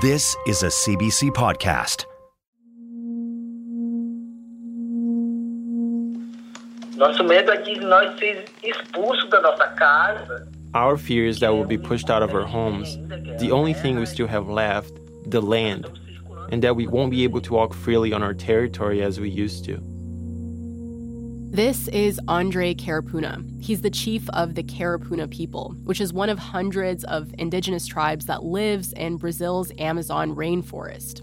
This is a CBC podcast. Nosso medo é de nós ser expulsos da nossa casa. Our fear is that we'll be pushed out of our homes. The only thing we still have left, the land, and that we won't be able to walk freely on our territory as we used to. This is Andre Karipuna. He's the chief of the Karipuna people, which is one of hundreds of indigenous tribes that lives in Brazil's Amazon rainforest.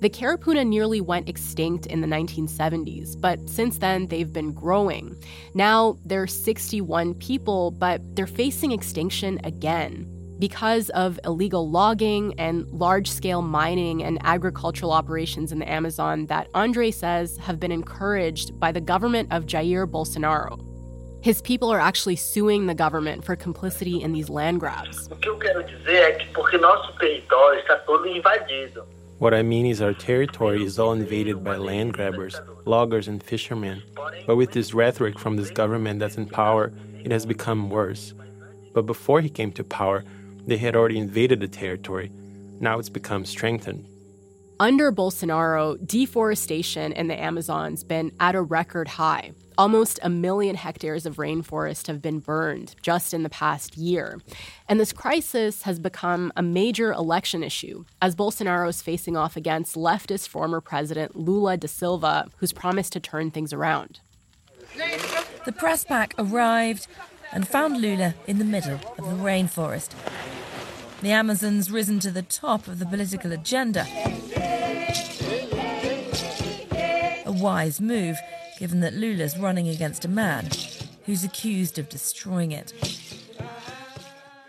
The Karipuna nearly went extinct in the 1970s, but since then they've been growing. Now they're 61 people, but they're facing extinction again because of illegal logging and large scale mining and agricultural operations in the Amazon that Andre says have been encouraged by the government of Jair Bolsonaro. His people are actually suing the government for complicity in these land grabs. What I mean is, our territory is all invaded by land grabbers, loggers, and fishermen. But with this rhetoric from this government that's in power, it has become worse. But before he came to power, they had already invaded the territory. Now it's become strengthened. Under Bolsonaro, deforestation in the Amazon's been at a record high. Almost a million hectares of rainforest have been burned just in the past year. And this crisis has become a major election issue as Bolsonaro is facing off against leftist former president Lula da Silva, who's promised to turn things around. The press pack arrived and found Lula in the middle of the rainforest. The Amazon's risen to the top of the political agenda. A wise move, given that Lula's running against a man who's accused of destroying it.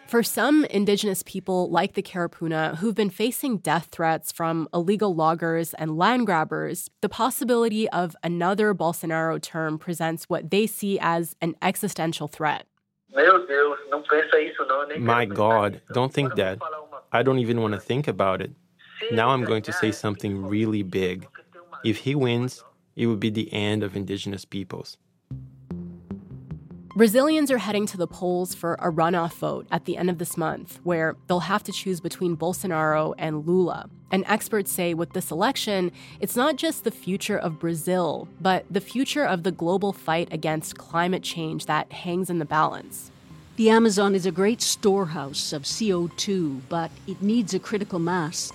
For some indigenous people like the Karipuna who've been facing death threats from illegal loggers and land grabbers, the possibility of another Bolsonaro term presents what they see as an existential threat. My God, don't think that. I don't even want to think about it. Now I'm going to say something really big. If he wins, it would be the end of indigenous peoples. Brazilians are heading to the polls for a runoff vote at the end of this month, where they'll have to choose between Bolsonaro and Lula. And experts say with this election, it's not just the future of Brazil, but the future of the global fight against climate change that hangs in the balance. The Amazon is a great storehouse of CO2, but it needs a critical mass.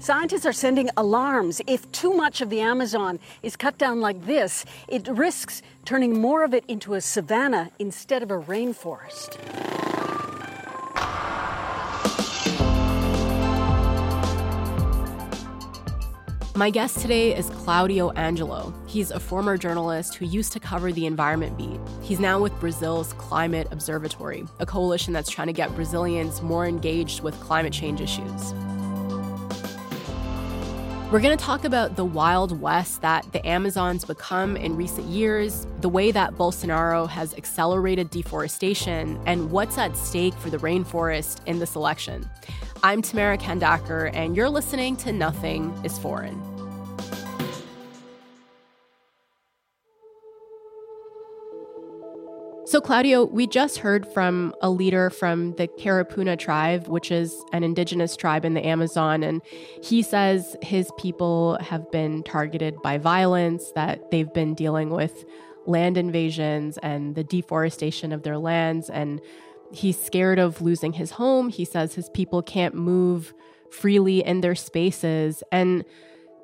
Scientists are sending alarms. If too much of the Amazon is cut down like this, it risks turning more of it into a savanna instead of a rainforest. My guest today is Claudio Angelo. He's a former journalist who used to cover the environment beat. He's now with Brazil's Climate Observatory, a coalition that's trying to get Brazilians more engaged with climate change issues. We're going to talk about the wild west that the Amazon's become in recent years, the way that Bolsonaro has accelerated deforestation, and what's at stake for the rainforest in this election. I'm Tamara Khandaker, and you're listening to Nothing is Foreign. So, Claudio, we just heard from a leader from the Karipuna tribe, which is an indigenous tribe in the Amazon. And he says his people have been targeted by violence, that they've been dealing with land invasions and the deforestation of their lands. And he's scared of losing his home. He says his people can't move freely in their spaces. And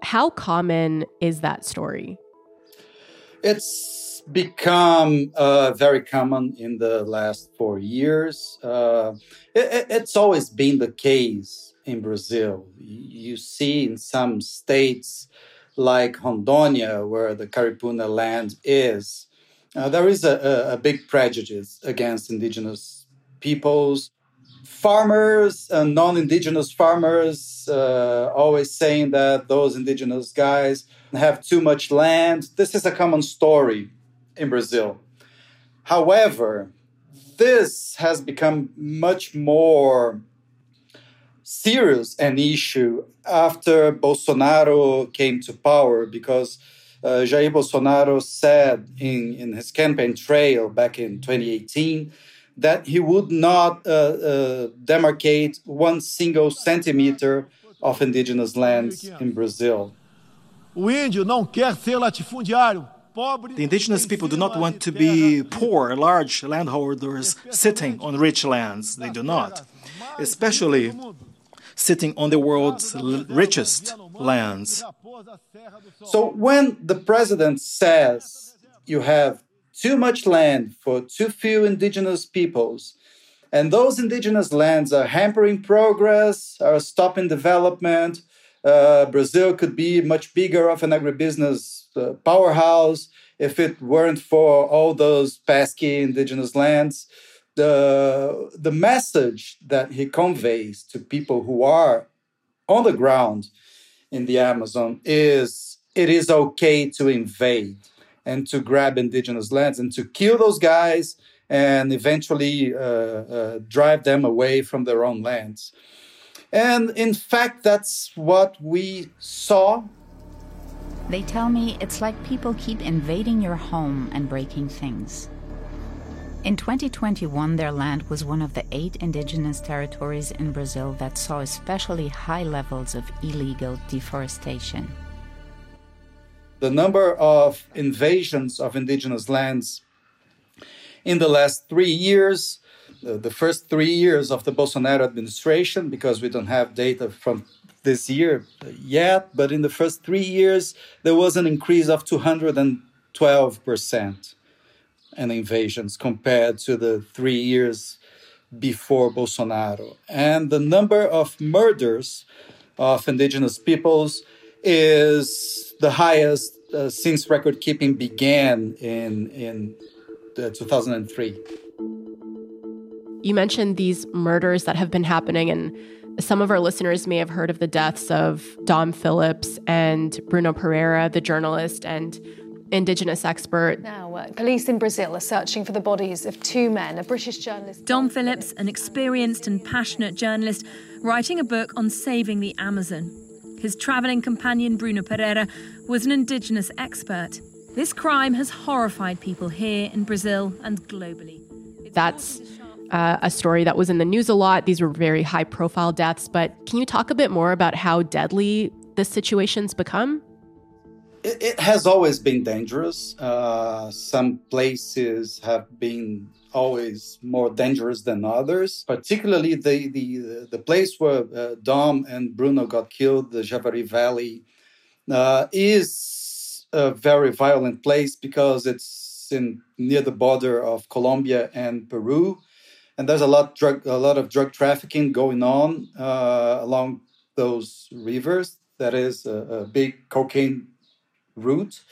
how common is that story? It's become uh, very common in the last four years. Uh, it, it's always been the case in Brazil. You see in some states like Rondônia, where the Karipuna land is, uh, there is a, a, big prejudice against indigenous peoples farmers and non-indigenous farmers uh, always saying that those indigenous guys have too much land. This is a common story in Brazil. However, this has become much more serious an issue after Bolsonaro came to power because uh, Jair Bolsonaro said in, in his campaign trail back in 2018 that he would not uh, uh, demarcate one single centimeter of indigenous lands in Brazil. O índio não quer ser latifundiário. The indigenous people do not want to be poor, large landholders sitting on rich lands. They do not. Especially sitting on the world's richest lands. So when the president says you have too much land for too few indigenous peoples, and those indigenous lands are hampering progress, are stopping development, uh, Brazil could be much bigger of an agribusiness uh, powerhouse if it weren't for all those pesky indigenous lands. The, the message that he conveys to people who are on the ground in the Amazon is it is okay to invade and to grab indigenous lands and to kill those guys and eventually uh, uh, drive them away from their own lands. And in fact, that's what we saw they tell me it's like people keep invading your home and breaking things. In 2021, their land was one of the eight indigenous territories in Brazil that saw especially high levels of illegal deforestation. The number of invasions of indigenous lands in the last three years, the first three years of the Bolsonaro administration, because we don't have data from this year yet, but in the first three years, there was an increase of 212% in invasions compared to the three years before Bolsonaro. And the number of murders of indigenous peoples is the highest uh, since record keeping began in, in uh, 2003. You mentioned these murders that have been happening and some of our listeners may have heard of the deaths of Dom Phillips and Bruno Pereira, the journalist and indigenous expert. Now, uh, police in Brazil are searching for the bodies of two men, a British journalist. Dom Phillips, an experienced and passionate journalist, writing a book on saving the Amazon. His travelling companion, Bruno Pereira, was an indigenous expert. This crime has horrified people here in Brazil and globally. That's uh, a story that was in the news a lot. These were very high profile deaths, but can you talk a bit more about how deadly this situation's become? It, it has always been dangerous. Uh, some places have been always more dangerous than others. Particularly the the the place where uh, Dom and Bruno got killed, the Javari Valley, uh, is a very violent place because it's in near the border of Colombia and Peru and there's a lot drug a lot of drug trafficking going on uh, along those rivers. That is a, a big cocaine route.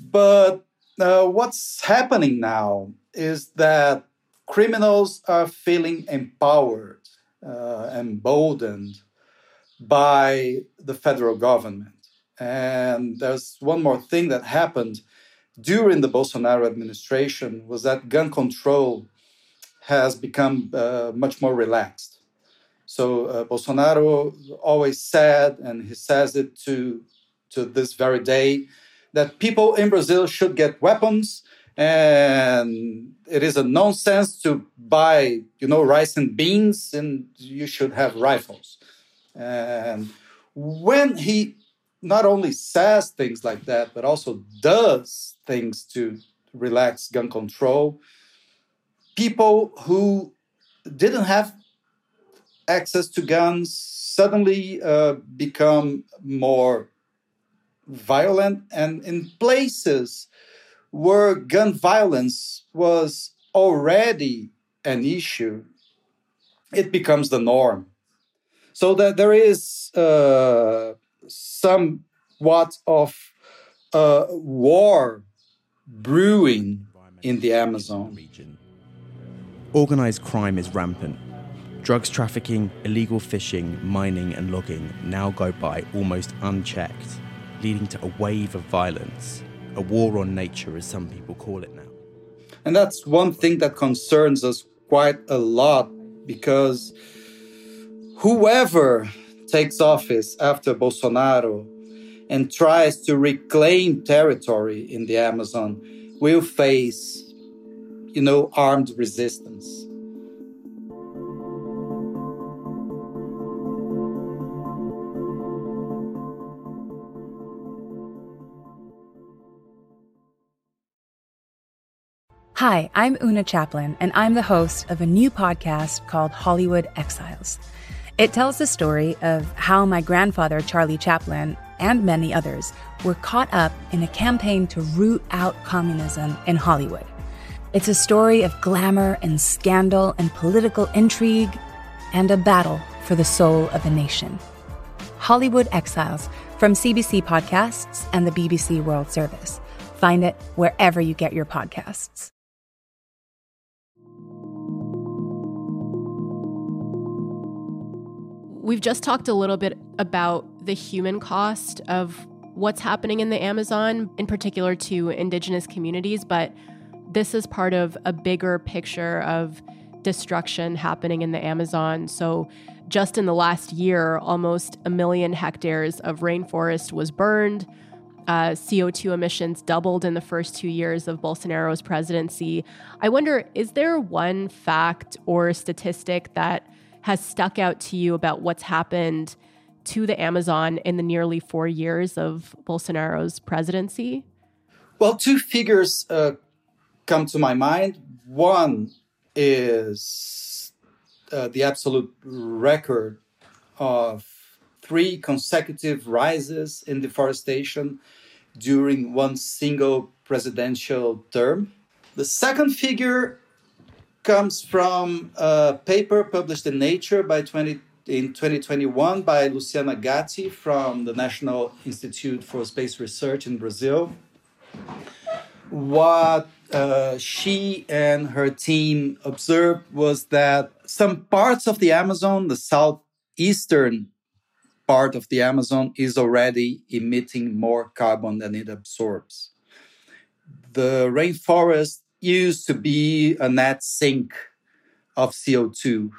But uh, what's happening now is that criminals are feeling empowered, uh, emboldened by the federal government. And there's one more thing that happened during the Bolsonaro administration was that gun control has become uh, much more relaxed. So uh, Bolsonaro always said, and he says it to to this very day, that people in Brazil should get weapons, and it is a nonsense to buy, you know, rice and beans, and you should have rifles. And when he not only says things like that, but also does things to relax gun control, people who didn't have access to guns suddenly uh, become more violent. And in places where gun violence was already an issue it becomes the norm. So that there is uh, somewhat of a war brewing in the amazon. Region organized crime is rampant. Drugs trafficking, illegal fishing, mining, and logging now go by almost unchecked, leading to a wave of violence, a war on nature, as some people call it now. And that's one thing that concerns us quite a lot because whoever takes office after Bolsonaro and tries to reclaim territory in the Amazon will face, you know, armed resistance. Hi, I'm Oona Chaplin, and I'm the host of a new podcast called Hollywood Exiles. It tells the story of how my grandfather, Charlie Chaplin, and many others were caught up in a campaign to root out communism in Hollywood. It's a story of glamour and scandal and political intrigue and a battle for the soul of a nation. Hollywood Exiles from CBC Podcasts and the BBC World Service. Find it wherever you get your podcasts. We've just talked a little bit about the human cost of what's happening in the Amazon, in particular to indigenous communities, but this is part of a bigger picture of destruction happening in the Amazon. So, just in the last year, almost a million hectares of rainforest was burned. Uh, CO2 emissions doubled in the first two years of Bolsonaro's presidency. I wonder is there one fact or statistic that has stuck out to you about what's happened to the Amazon in the nearly four years of Bolsonaro's presidency? Well, two figures uh, come to my mind. One is uh, the absolute record of three consecutive rises in deforestation during one single presidential term. The second figure comes from a paper published in Nature by 20, in 2021 by Luciana Gatti from the National Institute for Space Research in Brazil. What uh, she and her team observed was that some parts of the Amazon, the southeastern part of the Amazon, is already emitting more carbon than it absorbs. The rainforest used to be a net sink of CO2.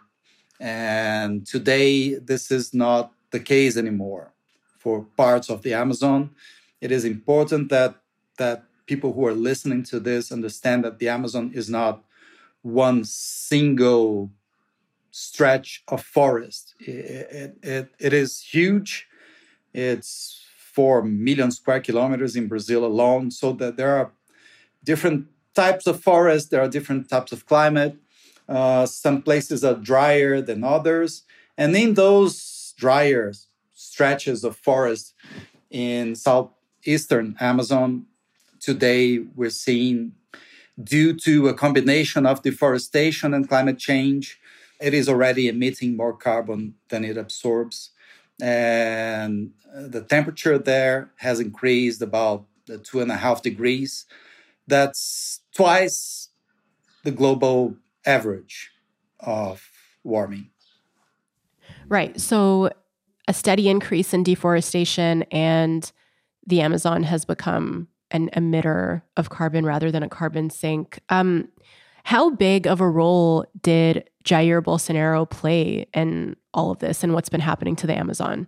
And today, this is not the case anymore for parts of the Amazon. It is important that, that people who are listening to this understand that the Amazon is not one single stretch of forest. It, it, it, is huge. It's 4 million square kilometers in Brazil alone, so that there are different types of forest, there are different types of climate. Uh, some places are drier than others. And in those drier stretches of forest in southeastern Amazon, today we're seeing, due to a combination of deforestation and climate change, it is already emitting more carbon than it absorbs. And the temperature there has increased about two and a half degrees that's twice the global average of warming. Right. So a steady increase in deforestation and the Amazon has become an emitter of carbon rather than a carbon sink. Um, how big of a role did Jair Bolsonaro play in all of this and what's been happening to the Amazon?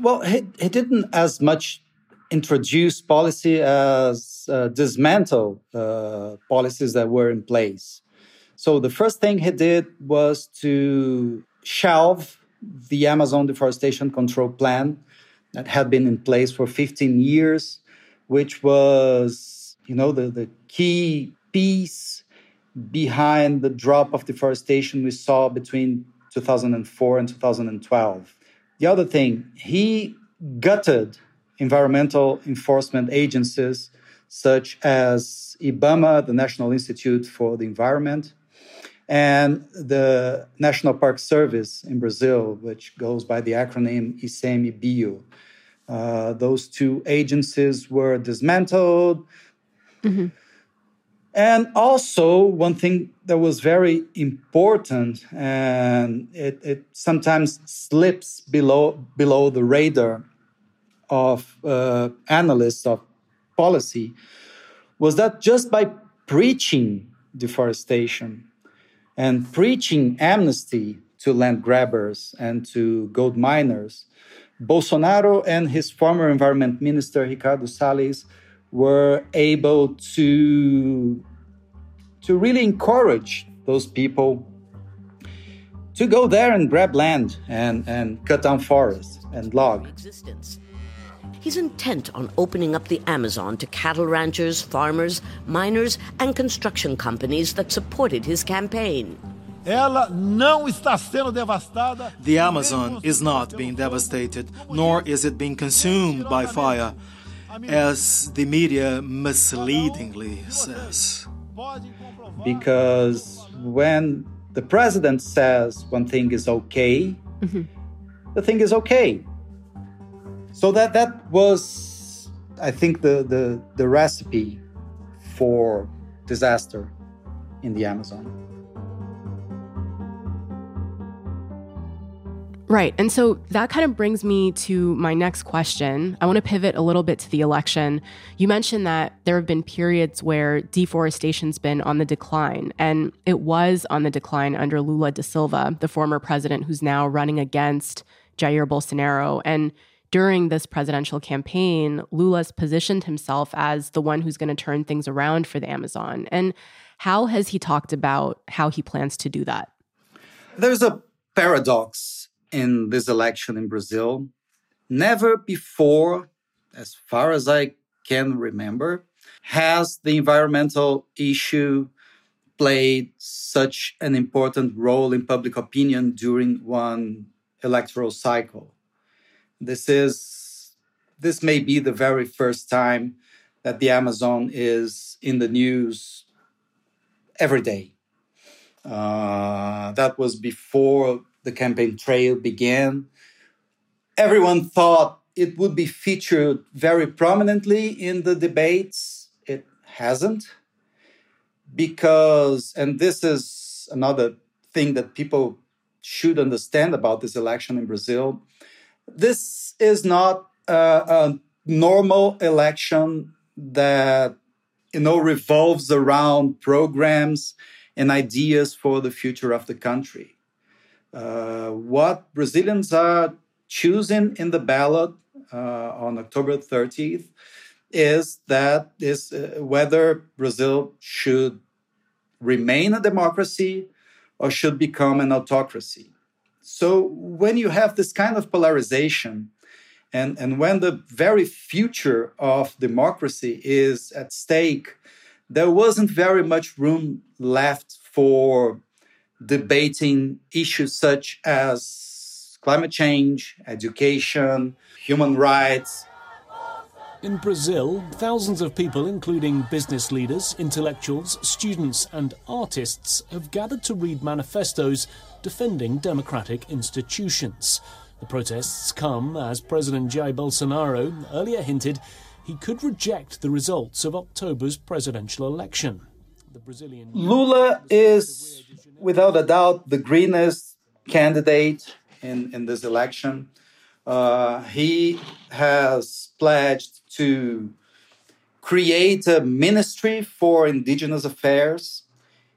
Well, he, he didn't as much introduce policy as uh, dismantle uh, policies that were in place. So the first thing he did was to shelve the Amazon deforestation control plan that had been in place for 15 years, which was, you know, the, the key piece behind the drop of deforestation we saw between 2004 and 2012. The other thing, he gutted environmental enforcement agencies such as IBAMA, the National Institute for the Environment, and the National Park Service in Brazil, which goes by the acronym ICMBio. Uh, those two agencies were dismantled. Mm-hmm. And also, one thing that was very important, and it, it sometimes slips below, below the radar of uh, analysts of policy, was that just by preaching deforestation and preaching amnesty to land grabbers and to gold miners, Bolsonaro and his former environment minister, Ricardo Salles, were able to, to really encourage those people to go there and grab land and, and cut down forests and log. Existence. He's intent on opening up the Amazon to cattle ranchers, farmers, miners, and construction companies that supported his campaign. Ela não está sendo devastada. The Amazon is not being devastated, nor is it being consumed by fire, as the media misleadingly says. Because when the president says one thing is okay, the thing is okay. So that that was, I think, the the, the recipe for disaster in the Amazon. Right. And so that kind of brings me to my next question. I want to pivot a little bit to the election. You mentioned that there have been periods where deforestation's been on the decline, and it was on the decline under Lula da Silva, the former president who's now running against Jair Bolsonaro. And during this presidential campaign, Lula's positioned himself as the one who's going to turn things around for the Amazon. And how has he talked about how he plans to do that? There's a paradox in this election in Brazil. Never before, as far as I can remember, has the environmental issue played such an important role in public opinion during one electoral cycle. This is this may be the very first time that the Amazon is in the news every day. Uh, that was before the campaign trail began. Everyone thought it would be featured very prominently in the debates. It hasn't. Because, and this is another thing that people should understand about this election in Brazil, this is not a, normal election that you know revolves around programs and ideas for the future of the country. Uh, what Brazilians are choosing in the ballot uh, on October 30th is that is uh, whether Brazil should remain a democracy or should become an autocracy. So when you have this kind of polarization, and, and when the very future of democracy is at stake, there wasn't very much room left for debating issues such as climate change, education, human rights. In Brazil, thousands of people, including business leaders, intellectuals, students, and artists, have gathered to read manifestos defending democratic institutions. The protests come as President Jair Bolsonaro earlier hinted he could reject the results of October's presidential election. Lula is without a doubt, the greenest candidate in, in this election. Uh, he has pledged to create a ministry for indigenous affairs.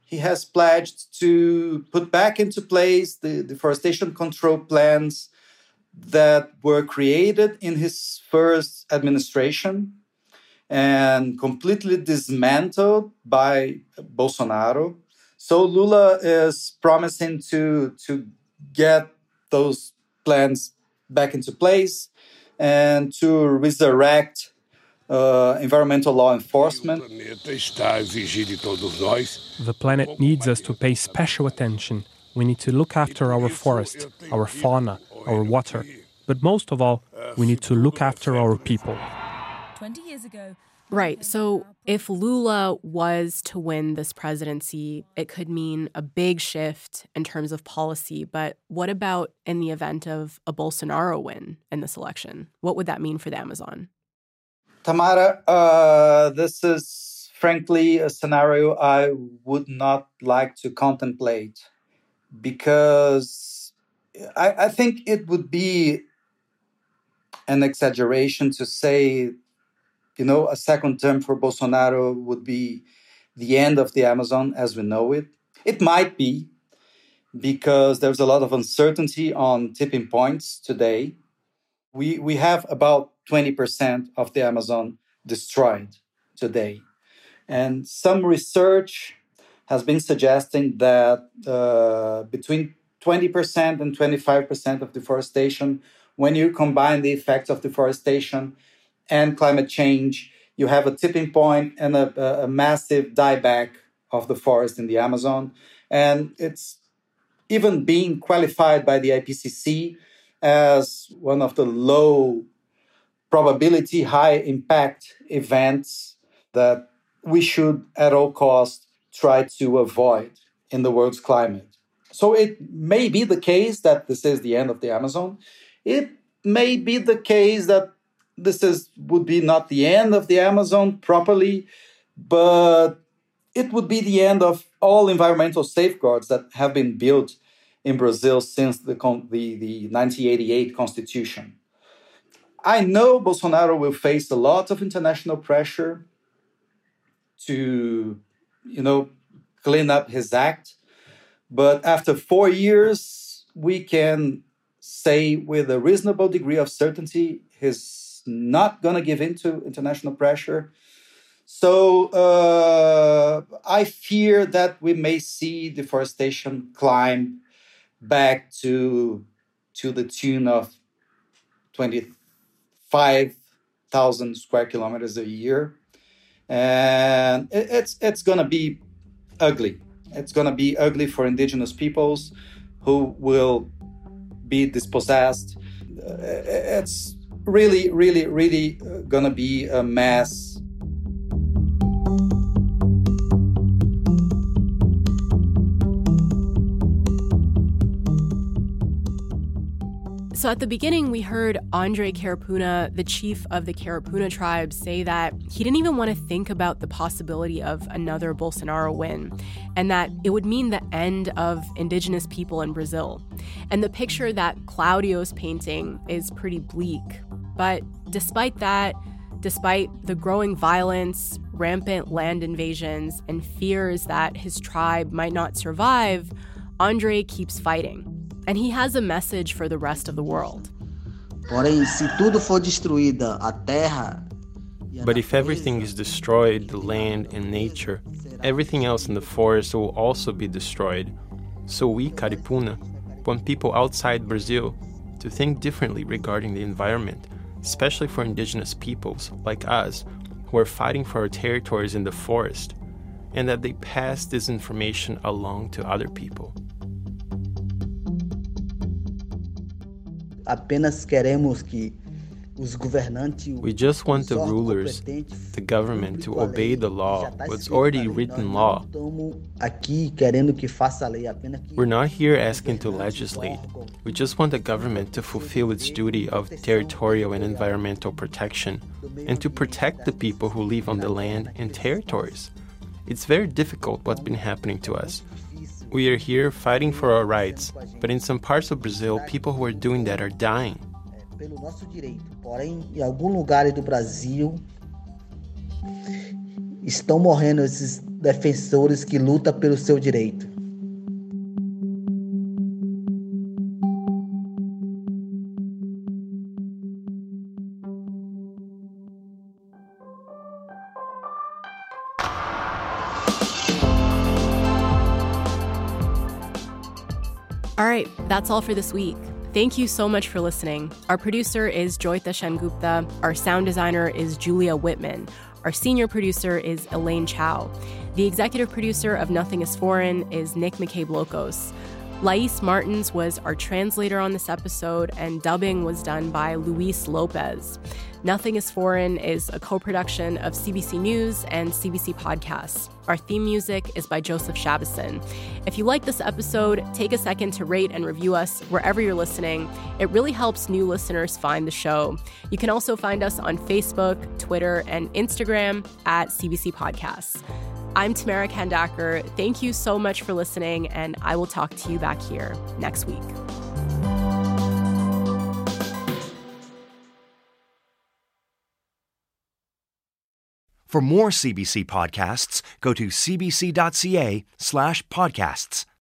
He has pledged to put back into place the deforestation control plans that were created in his first administration and completely dismantled by Bolsonaro. So Lula is promising to to get those plans back into place and to resurrect uh, environmental law enforcement. The planet needs us to pay special attention. We need to look after our forest, our fauna, our water, but most of all, we need to look after our people. 20 years ago, Right. So if Lula was to win this presidency, it could mean a big shift in terms of policy. But what about in the event of a Bolsonaro win in this election? What would that mean for the Amazon? Tamara, uh, this is frankly a scenario I would not like to contemplate because I, I think it would be an exaggeration to say, you know, a second term for Bolsonaro would be the end of the Amazon as we know it. It might be because there's a lot of uncertainty on tipping points today. We, we have about 20% of the Amazon destroyed today. And some research has been suggesting that uh, between 20% and 25% of deforestation, when you combine the effects of deforestation and climate change, you have a tipping point and a, a massive dieback of the forest in the Amazon. And it's even being qualified by the IPCC as one of the low probability, high impact events that we should at all costs try to avoid in the world's climate. So it may be the case that this is the end of the Amazon. It may be the case that this is would be not the end of the Amazon properly, but it would be the end of all environmental safeguards that have been built in Brazil since the, the, the 1988 constitution. I know Bolsonaro will face a lot of international pressure to, you know, clean up his act. But after four years, we can say with a reasonable degree of certainty not going to give in to international pressure. So uh, I fear that we may see deforestation climb back to to the tune of 25,000 square kilometers a year and it, it's it's gonna be ugly. It's gonna be ugly for indigenous peoples who will be dispossessed. Uh, it's really, really, really uh, gonna be a mess So at the beginning, we heard Andre Karipuna, the chief of the Karipuna tribe, say that he didn't even want to think about the possibility of another Bolsonaro win, and that it would mean the end of indigenous people in Brazil. And the picture that Claudio's painting is pretty bleak. But despite that, despite the growing violence, rampant land invasions, and fears that his tribe might not survive, Andre keeps fighting and he has a message for the rest of the world. Porém, se tudo for destruída, a terra but if everything is destroyed, the land and nature, everything else in the forest will also be destroyed. So we, Karipuna, want people outside Brazil to think differently regarding the environment, especially for indigenous peoples like us who are fighting for our territories in the forest, and that they pass this information along to other people. Apenas queremos que We just want the rulers, the government to obey the law, what's already written law. Aqui querendo que faça a lei, apenas We're not here asking to legislate. We just want the government to fulfill its duty of territorial and environmental protection and to protect the people who live on the land and territories. It's very difficult what's been happening to us. We are here fighting for our rights, but in some parts of Brazil, people who are doing that are dying. Pelo nosso direito, porém, em alguns lugares do Brasil estão morrendo esses defensores que lutam pelo seu direito. That's all for this week. Thank you so much for listening. Our producer is Joyita Sengupta. Our sound designer is Julia Whitman. Our senior producer is Elaine Chow. The executive producer of Nothing is Foreign is Nick McCabe Lokos. Lais Martins was our translator on this episode, and dubbing was done by Luis Lopez. Nothing is Foreign is a co production of CBC News and CBC Podcasts. Our theme music is by Joseph Shabason. If you like this episode, take a second to rate and review us wherever you're listening. It really helps new listeners find the show. You can also find us on Facebook, Twitter, and Instagram at CBC Podcasts. I'm Tamara Khandaker. Thank you so much for listening, and I will talk to you back here next week. For more CBC podcasts, go to cbc.ca slash podcasts.